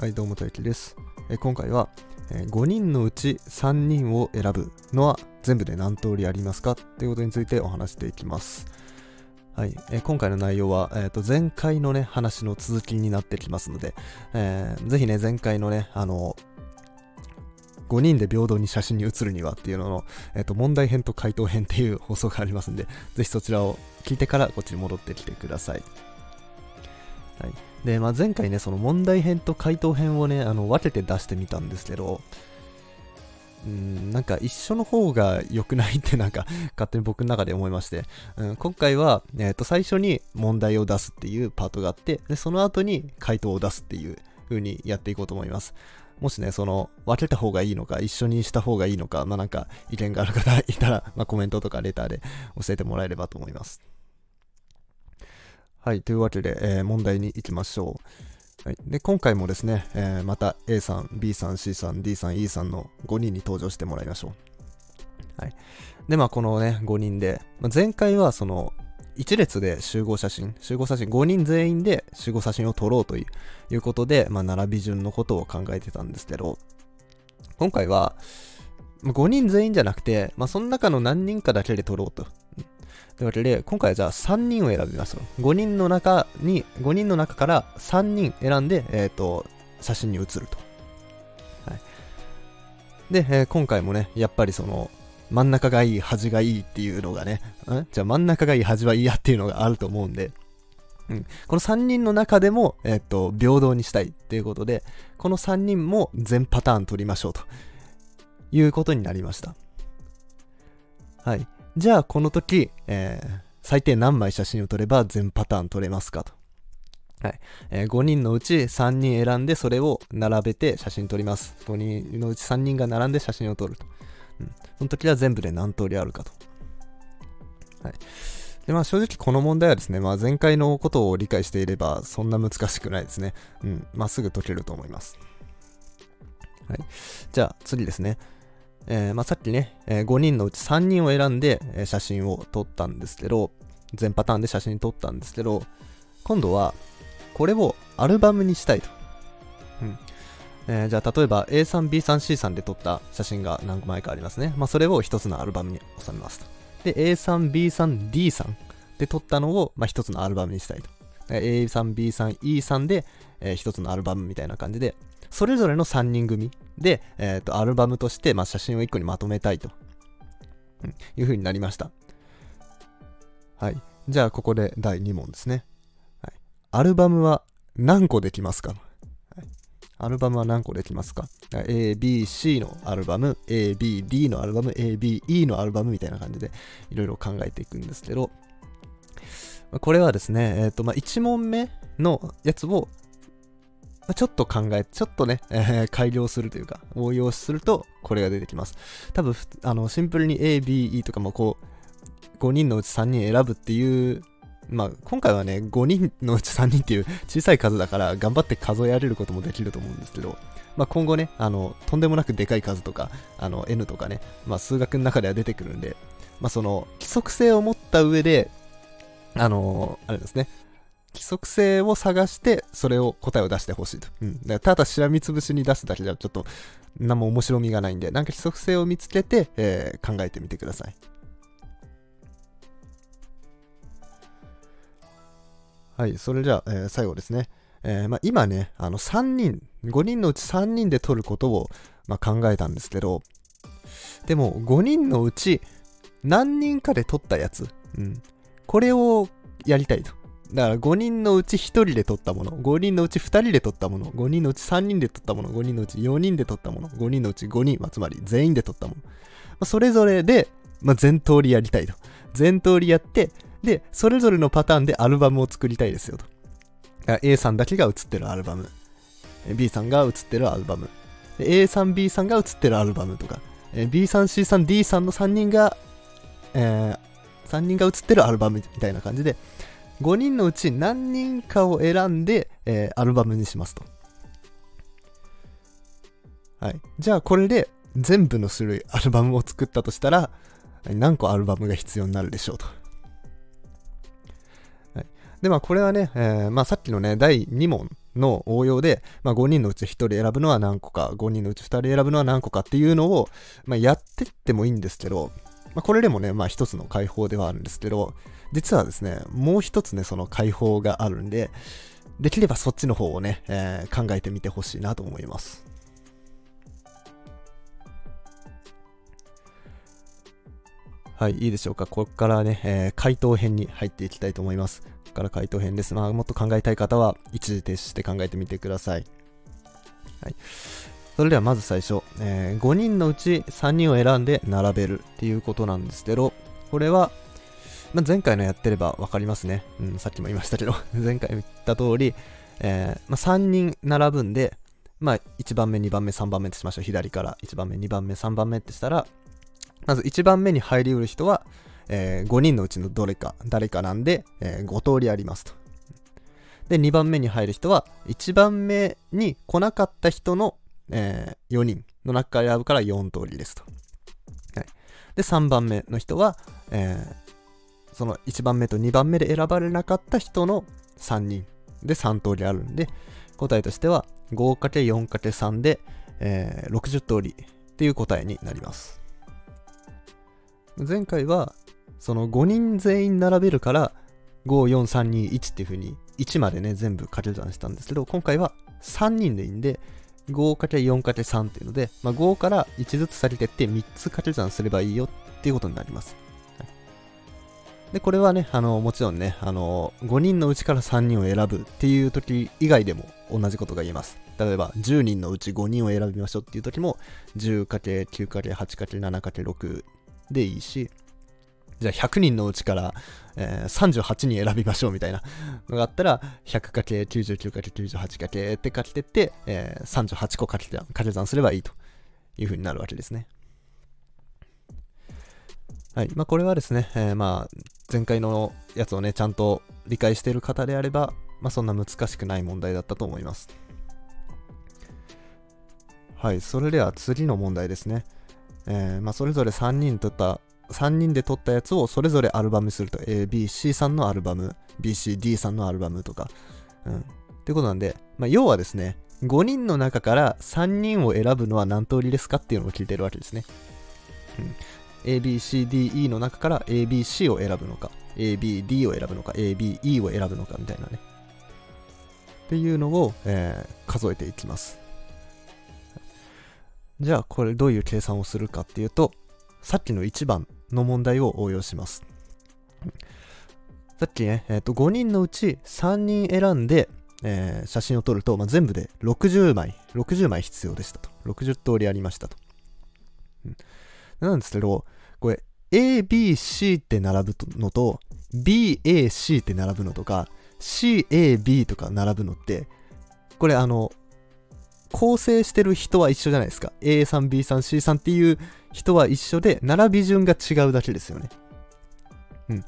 はい、どうも、大輝です。え今回は、えー5人のうち3人を選ぶのは全部で何通りありますかということについてお話していきます。はい、えー今回の内容は、えーと前回のね、話の続きになってきますので、えーぜひね、前回のね、あの、5人で平等に写真に写るにはっていうのの、えーと問題編と回答編っていう放送がありますんで、ぜひそちらを聞いてからこっちに戻ってきてください。はい。で、まあ、前回ね、その問題編と回答編をね、あの、分けて出してみたんですけど、うん、なんか一緒の方が良くないってなんか 勝手に僕の中で思いまして、うん、今回は、えっ、と、最初に問題を出すっていうパートがあって、で、その後に回答を出すっていう風にやっていこうと思います。もしね、その、分けた方がいいのか、一緒にした方がいいのか、まあ、なんか意見がある方いたら、まあ、コメントとかレターで教えてもらえればと思います。はい、というわけで、えー問題に行きましょう。はい、で今回もですね、えーまた A さん、B さん、C さん、D さん、E さんの5人に登場してもらいましょう。はい、で、まあ、このね、5人で、まあ、前回はその、一列で集合写真、集合写真、5人全員で集合写真を撮ろうということで、まあ、並び順のことを考えてたんですけど、今回は、5人全員じゃなくて、まあ、その中の何人かだけで撮ろうと。というわけで、今回はじゃあ3人を選びます。5人の中に、5人の中から3人選んで、えっ、と、写真に写ると。はい。で、えー今回もね、やっぱりその、真ん中がいい、端がいいっていうのがね、んじゃあ真ん中がいい、端はいいやっていうのがあると思うんで、うん、この3人の中でも、えっ、と、平等にしたいっていうことで、この3人も全パターン取りましょうということになりました。はい。じゃあ、この時、えー最低何枚写真を撮れば全パターン撮れますかと。はい。え5人のうち3人選んでそれを並べて写真撮ります。5人のうち3人が並んで写真を撮ると。うん。その時は全部で何通りあるかと。はい。で、まあ正直この問題はですね、まあ前回のことを理解していればそんな難しくないですね。うん。まあすぐ解けると思います。はい。じゃあ次ですね。えーまあ、さっきね、え5人のうち3人を選んで、え写真を撮ったんですけど、全パターンで写真撮ったんですけど、今度はこれをアルバムにしたいと。うんえーじゃあ例えば A3、B3、C さんで撮った写真が何枚かありますね。まあ、それを一つのアルバムに収めますと。で、A3、B3、D さんで撮ったのを、まあ、一つのアルバムにしたいと。えー A3、B3、E さんで、えー一つのアルバムみたいな感じで、それぞれの3人組で、えーとアルバムとして、まあ、写真を1個にまとめたいと、うんいう風になりました。はい。じゃあ、ここで第2問ですね。はい、アルバムは何個できますか、はい、アルバムは何個できますか ?A, B, C のアルバム、A, B, D のアルバム、A, B, E のアルバムみたいな感じでいろいろ考えていくんですけど、これはですね、えっ、と、まあ、1問目のやつをちょっと考え、ちょっとね、えー改良するというか、応用すると、これが出てきます。多分、あの、シンプルに A、B、E とかもこう、5人のうち3人選ぶっていう、まあ、今回はね、5人のうち3人っていう小さい数だから、頑張って数えられることもできると思うんですけど、まあ、今後ね、あの、とんでもなくでかい数とか、あの、N とかね、まあ、数学の中では出てくるんで、まあ、その、規則性を持った上で、あのあれですね、規則性を探して、それを答えを出してほしいと。うん。だからただしらみつぶしに出すだけじゃちょっと、何も面白みがないんで、なんか規則性を見つけて、えー考えてみてください。はい、それじゃあ、えー最後ですね。えーまあ、今ね、あの3人、5人のうち3人で取ることを、まあ、考えたんですけど、でも5人のうち何人かで取ったやつ、うん、これをやりたいと。だから5人のうち1人で取ったもの、5人のうち2人で取ったもの、5人のうち3人で取ったもの、5人のうち4人で取ったもの、5人のうち5人、まあ、つまり全員で取ったもの。まあ、それぞれで、まあ、全通りやりたいと。全通りやって、で、それぞれのパターンでアルバムを作りたいですよと。A さんだけが写ってるアルバム。B さんが写ってるアルバム。A さん、B さんが写ってるアルバムとか。B さん、C さん、D さんの3人が、えー、3人が写ってるアルバムみたいな感じで、5人のうち何人かを選んで、えーアルバムにしますと。はい。じゃあこれで全部の種類アルバムを作ったとしたら、何個アルバムが必要になるでしょうと。はい、で、まあこれはね、えー、まあさっきのね、第2問の応用で、まあ5人のうち1人選ぶのは何個か、5人のうち2人選ぶのは何個かっていうのを、まあやってってもいいんですけど、まあこれでもね、まあ一つの解放ではあるんですけど、実はですね、もう一つね、その解放があるんで、できればそっちの方をね、えー、考えてみてほしいなと思います。はい、いいでしょうか。ここからね、えー、回答編に入っていきたいと思います。ここから回答編です。まあ、もっと考えたい方は、一時停止して考えてみてください。はい。それではまず最初、えー、5人のうち3人を選んで並べるっていうことなんですけど、これは、まあ、前回のやってれば分かりますね。うん、さっきも言いましたけど、前回言った通り、えー、まあ、3人並ぶんで、まあ、1番目、2番目、3番目ってしましょう。左から1番目、2番目、3番目ってしたら、まず1番目に入りうる人は、えー、5人のうちのどれか、誰かなんで、えー、5通りありますと。で、2番目に入る人は、1番目に来なかった人の、えー、4人の中から選ぶから4通りですと。はい、で、3番目の人は、え、その1番目と2番目で選ばれなかった人の3人で3通りあるんで、答えとしては 5×4×3 で、えー、60通りっていう答えになります。前回は、その5人全員並べるから、5、4、3、2、1っていう風に、1までね、全部掛け算したんですけど、今回は3人でいいんで、5×4×3 っていうので、まあ、5から1ずつ下げてって3つ掛け算すればいいよっていうことになります。で、これはね、あの、もちろんね、あの、5人のうちから3人を選ぶっていう時以外でも同じことが言えます。例えば、10人のうち5人を選びましょうっていう時も、10×9×8×7×6 でいいし、じゃあ100人のうちから、えー、38人選びましょうみたいなのがあったら、100×99×98× って書きてって、えー、38個掛け算掛け算すればいいという風になるわけですね。はい。まあ、これはですね、えー、まあ、前回のやつをね、ちゃんと理解している方であれば、まあ、そんな難しくない問題だったと思います。はい。それでは次の問題ですね。えー、まあ、それぞれ3人撮った、3人で撮ったやつをそれぞれアルバムすると、A、B、C さんのアルバム、B、C、D さんのアルバムとか、うん。ってことなんで、まあ、要はですね、5人の中から3人を選ぶのは何通りですかっていうのを聞いてるわけですね。うん。A, B, C, D, E の中から A, B, C を選ぶのか、A, B, D を選ぶのか、A, B, E を選ぶのかみたいなね。っていうのを、えー、数えていきます。じゃあこれどういう計算をするかっていうと、さっきの1番の問題を応用します。さっきね、え、ー、と5人のうち3人選んで、えー、写真を撮ると、まあ、全部で60枚、60枚必要でしたと。60通りありましたと。うん、なんですけど、これ A, B, C って並ぶのと B, A, C って並ぶのとか C, A, B とか並ぶのって、これあの、構成してる人は一緒じゃないですか。A さん、B さん、C さんっていう人は一緒で、並び順が違うだけですよね。うん。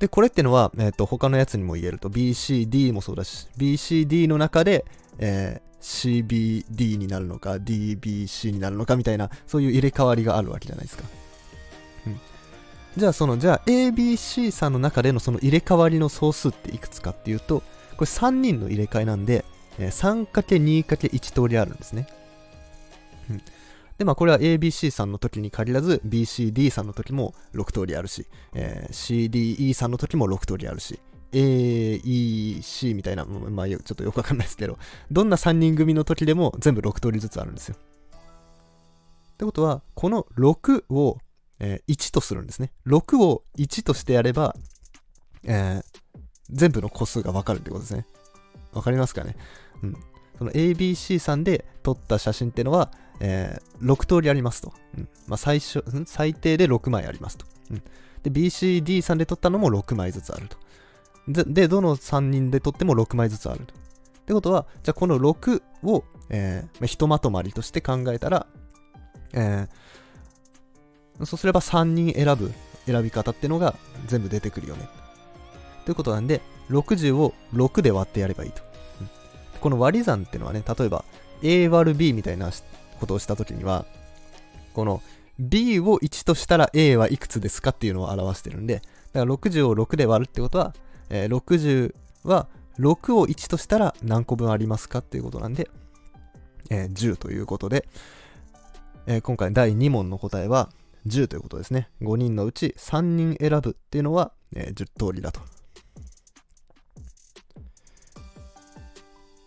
で、これってのは、えっ、ー、と、他のやつにも言えると、BCD もそうだし、BCD の中で、えー、CBD になるのか、DBC になるのかみたいな、そういう入れ替わりがあるわけじゃないですか。うん。じゃあ、その、じゃあ、ABC さんの中でのその入れ替わりの総数っていくつかっていうと、これ3人の入れ替えなんでえ、3×2×1 通りあるんですね。うん。で、まあこれは ABC さんの時に限らず BCD さんの時も6通りあるし、えー、CDE さんの時も6通りあるし、AEC みたいな、まあちょっとよくわかんないですけど、どんな3人組の時でも全部6通りずつあるんですよ。ってことは、この6を、えー、1とするんですね。6を1としてやれば、えー、全部の個数がわかるってことですね。わかりますかね？うん。その ABC さんで撮った写真ってのは、えー、6通りありますと。うん。まあ、最初、最低で6枚ありますと。うん。で、BCD さんで撮ったのも6枚ずつあると。で、どの3人で撮っても6枚ずつあると。ってことは、じゃあこの6を、えー、ひとまとまりとして考えたら、えー、そうすれば3人選ぶ選び方ってのが全部出てくるよね。ということなんで、60を6で割ってやればいいと。この割り算ってのはね、例えば A 割る B みたいなことをしたときには、この B を1としたら A はいくつですかっていうのを表してるんで、だから60を6で割るってことは、えー、60は6を1としたら何個分ありますかっていうことなんで、えー、10ということで、えー、今回第2問の答えは10ということですね。5人のうち3人選ぶっていうのは、えー、10通りだと。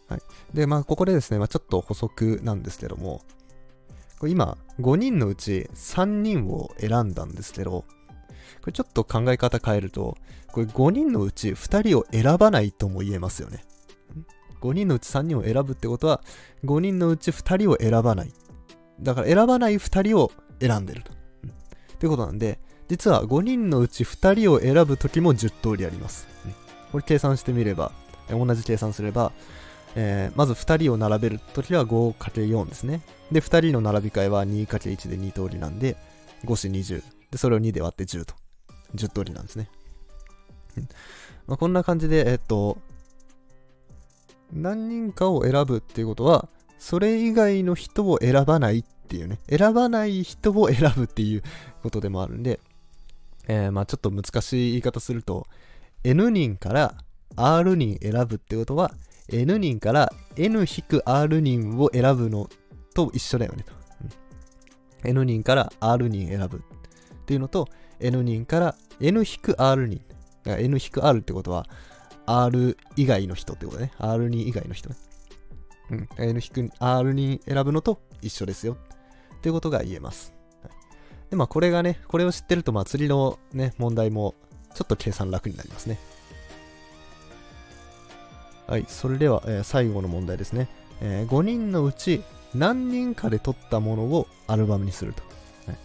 はい。で、まあ、ここでですね、まあ、ちょっと補足なんですけども、これ今、5人のうち3人を選んだんですけど、これちょっと考え方変えると、これ5人のうち2人を選ばないとも言えますよね。5人のうち3人を選ぶってことは、5人のうち2人を選ばない。だから選ばない2人を選んでると。ってことなんで、実は5人のうち2人を選ぶときも10通りあります。これ計算してみれば、同じ計算すれば、えー、まず2人を並べるときは 5×4 ですね。で、2人の並び替えは 2×1 で2通りなんで、5 4 20。で、それを2で割って10と。10通りなんですね。まあ、こんな感じで、えっと、何人かを選ぶっていうことは、それ以外の人を選ばないっていうね、選ばない人を選ぶっていうことでもあるんで、えー、まあちょっと難しい言い方すると、N 人から R 人選ぶってことは、N 人から N-R 人を選ぶのと一緒だよねと。うん、N 人から R 人選ぶっていうのと、N 人から N-R 人。N-R ってことは、R 以外の人ってことね。R 人以外の人ね。うん。N-R 人選ぶのと一緒ですよ。っていうことが言えます。はい、で、まあこれがね、これを知ってると、まあ釣りのね、問題もちょっと計算楽になりますね。はい、それでは、えー、最後の問題ですね、えー、5人のうち何人かで撮ったものをアルバムにすると。はい、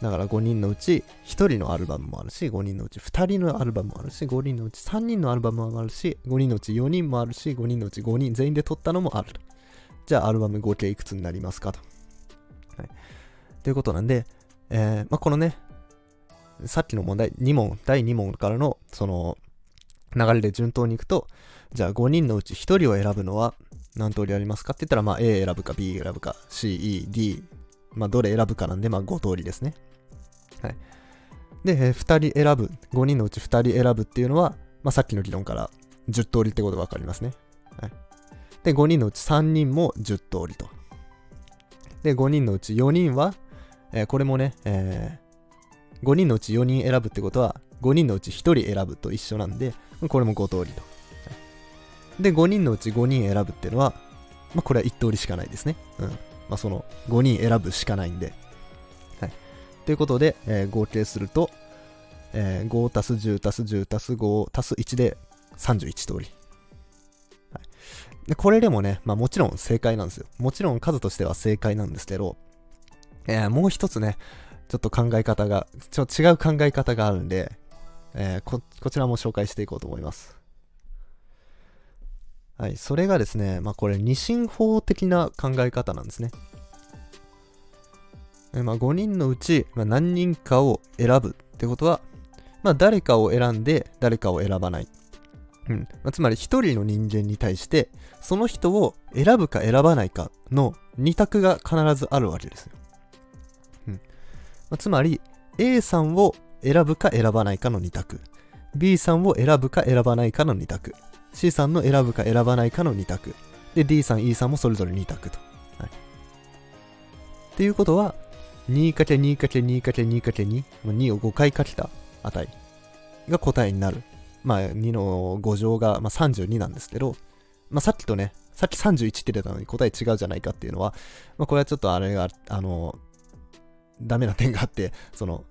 だから5人のうち1人のアルバムもあるし、5人のうち2人のアルバムもあるし、5人のうち3人のアルバムもあるし、5人のうち4人もあるし、5人のうち5人全員で撮ったのもある。じゃあアルバム合計いくつになりますかと。はい、ということなんで、えーまあ、このね、さっきの問題、2問、第2問からのその流れで順当にいくと、じゃあ5人のうち1人を選ぶのは何通りありますかって言ったら、まあ A 選ぶか B 選ぶか C、E、D、まあどれ選ぶかなんで、まあ5通りですね。はい。で、えー、2人選ぶ、5人のうち2人選ぶっていうのは、まあさっきの理論から10通りってことがわかりますね。はい。で、5人のうち3人も10通りと。で、5人のうち4人は、えー、これもね、えー、5人のうち4人選ぶってことは、5人のうち1人選ぶと一緒なんで、これも5通りと。で、5人のうち5人選ぶっていうのは、まあ、これは1通りしかないですね。うん。まあ、その、5人選ぶしかないんで。はい。ということで、えー、合計すると、えー、5たす10たす10たす5たす1で31通り。はい。で、これでもね、まあもちろん正解なんですよ。もちろん数としては正解なんですけど、えー、もう一つね、ちょっと考え方が、ちょっと違う考え方があるんで、えー、こ、こちらも紹介していこうと思います。はい、それがですね、まあこれ二進法的な考え方なんですね。えまあ、5人のうち、まあ、何人かを選ぶってことは、まあ、誰かを選んで誰かを選ばない。うんまあ、つまり一人の人間に対してその人を選ぶか選ばないかの二択が必ずあるわけですよ。うんまあ、つまり A さんを選ぶか選ばないかの二択 B さんを選ぶか選ばないかの二択 C さんの選ぶか選ばないかの2択。で、D さん、E さんもそれぞれ2択と。はい。っていうことは、2×2×2×2×2、2を5回かけた値が答えになる。まあ、2の5乗が、まあ、32なんですけど、まあ、さっきとね、さっき31って出たのに答え違うじゃないかっていうのは、まあ、これはちょっとあれが、あの、ダメな点があって、その、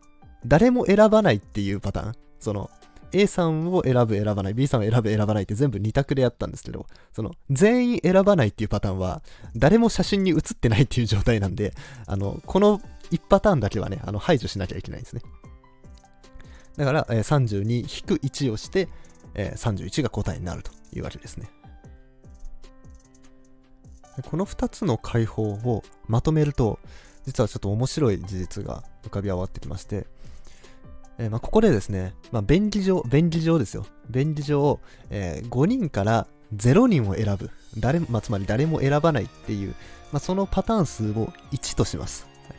誰も選ばないっていうパターン。その、A さんを選ぶ選ばない B さんを選ぶ選ばないって全部2択でやったんですけどその全員選ばないっていうパターンは誰も写真に写ってないっていう状態なんであのこの1パターンだけはねあの排除しなきゃいけないんですね。だから、えー、32-1をして、えー、31が答えになるというわけですね。この2つの解法をまとめると実はちょっと面白い事実が浮かび上がってきましてえー、まあ、ここでですね、まあ、便宜上、便宜上ですよ。便宜上、えー、5人から0人を選ぶ。誰まあ、つまり誰も選ばないっていう、まあ、そのパターン数を1とします。はい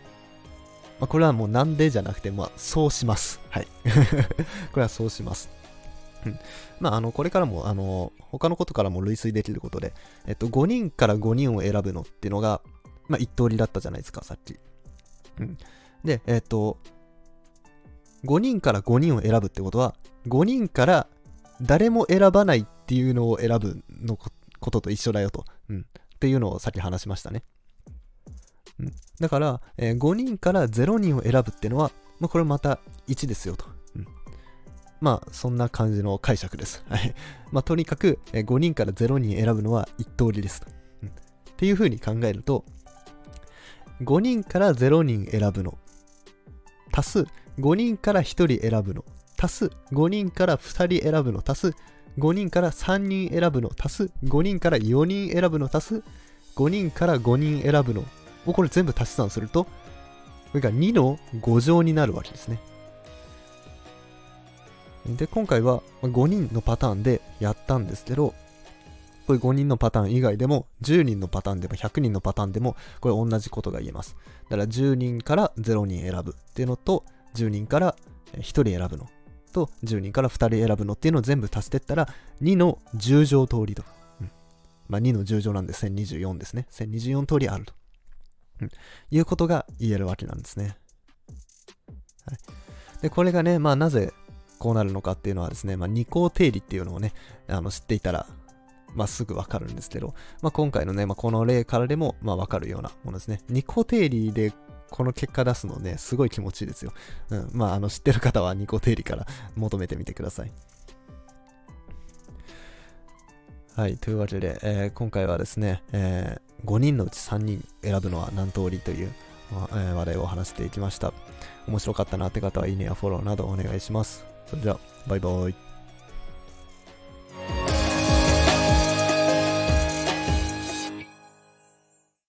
まあ、これはもうなんでじゃなくて、まあ、そうします。はい。これはそうします。まあ、あの、これからも、あの、他のことからも類推できることで、えっと、5人から5人を選ぶのっていうのが、まあ、一通りだったじゃないですか、さっき。うん。で、えっと、5人から5人を選ぶってことは、5人から誰も選ばないっていうのを選ぶのことと一緒だよと。うん。っていうのをさっき話しましたね。うん。だから、えー、5人から0人を選ぶっていうのは、まあ、これまた1ですよと。うん。まあ、そんな感じの解釈です。はい。まあ、とにかく、えー、5人から0人選ぶのは1通りですと。うん。っていう風に考えると、5人から0人選ぶの。足す5人から1人選ぶの。足す5人から2人選ぶの。足す5人から3人選ぶの。足す5人から4人選ぶの。足す5人から5人選ぶの。をこれ全部足し算すると、これが2の5乗になるわけですね。で、今回は5人のパターンでやったんですけど、これ5人のパターン以外でも、10人のパターンでも、100人のパターンでも、これ同じことが言えます。だから10人から0人選ぶっていうのと、10人から1人選ぶのと、10人から2人選ぶのっていうのを全部足してったら、2の10乗通りと。うん、まあ、2の10乗なんで1024ですね。1024通りあると。うん、いうことが言えるわけなんですね。はい、で、これがね、まあなぜこうなるのかっていうのはですね、まあ、二項定理っていうのをね、あの知っていたらまあ、すぐわかるんですけど、まあ、今回のね、まあ、この例からでも、まあ、わかるようなものですね。二個定理でこの結果出すのね、すごい気持ちいいですよ。うん。まあ、あの、知ってる方は二個定理から 求めてみてください。はい。というわけで、えー、今回はですね、えー、5人のうち3人選ぶのは何通りという、えー、話題を話していきました。面白かったなって方は、いいねやフォローなどお願いします。それでは、バイバイ。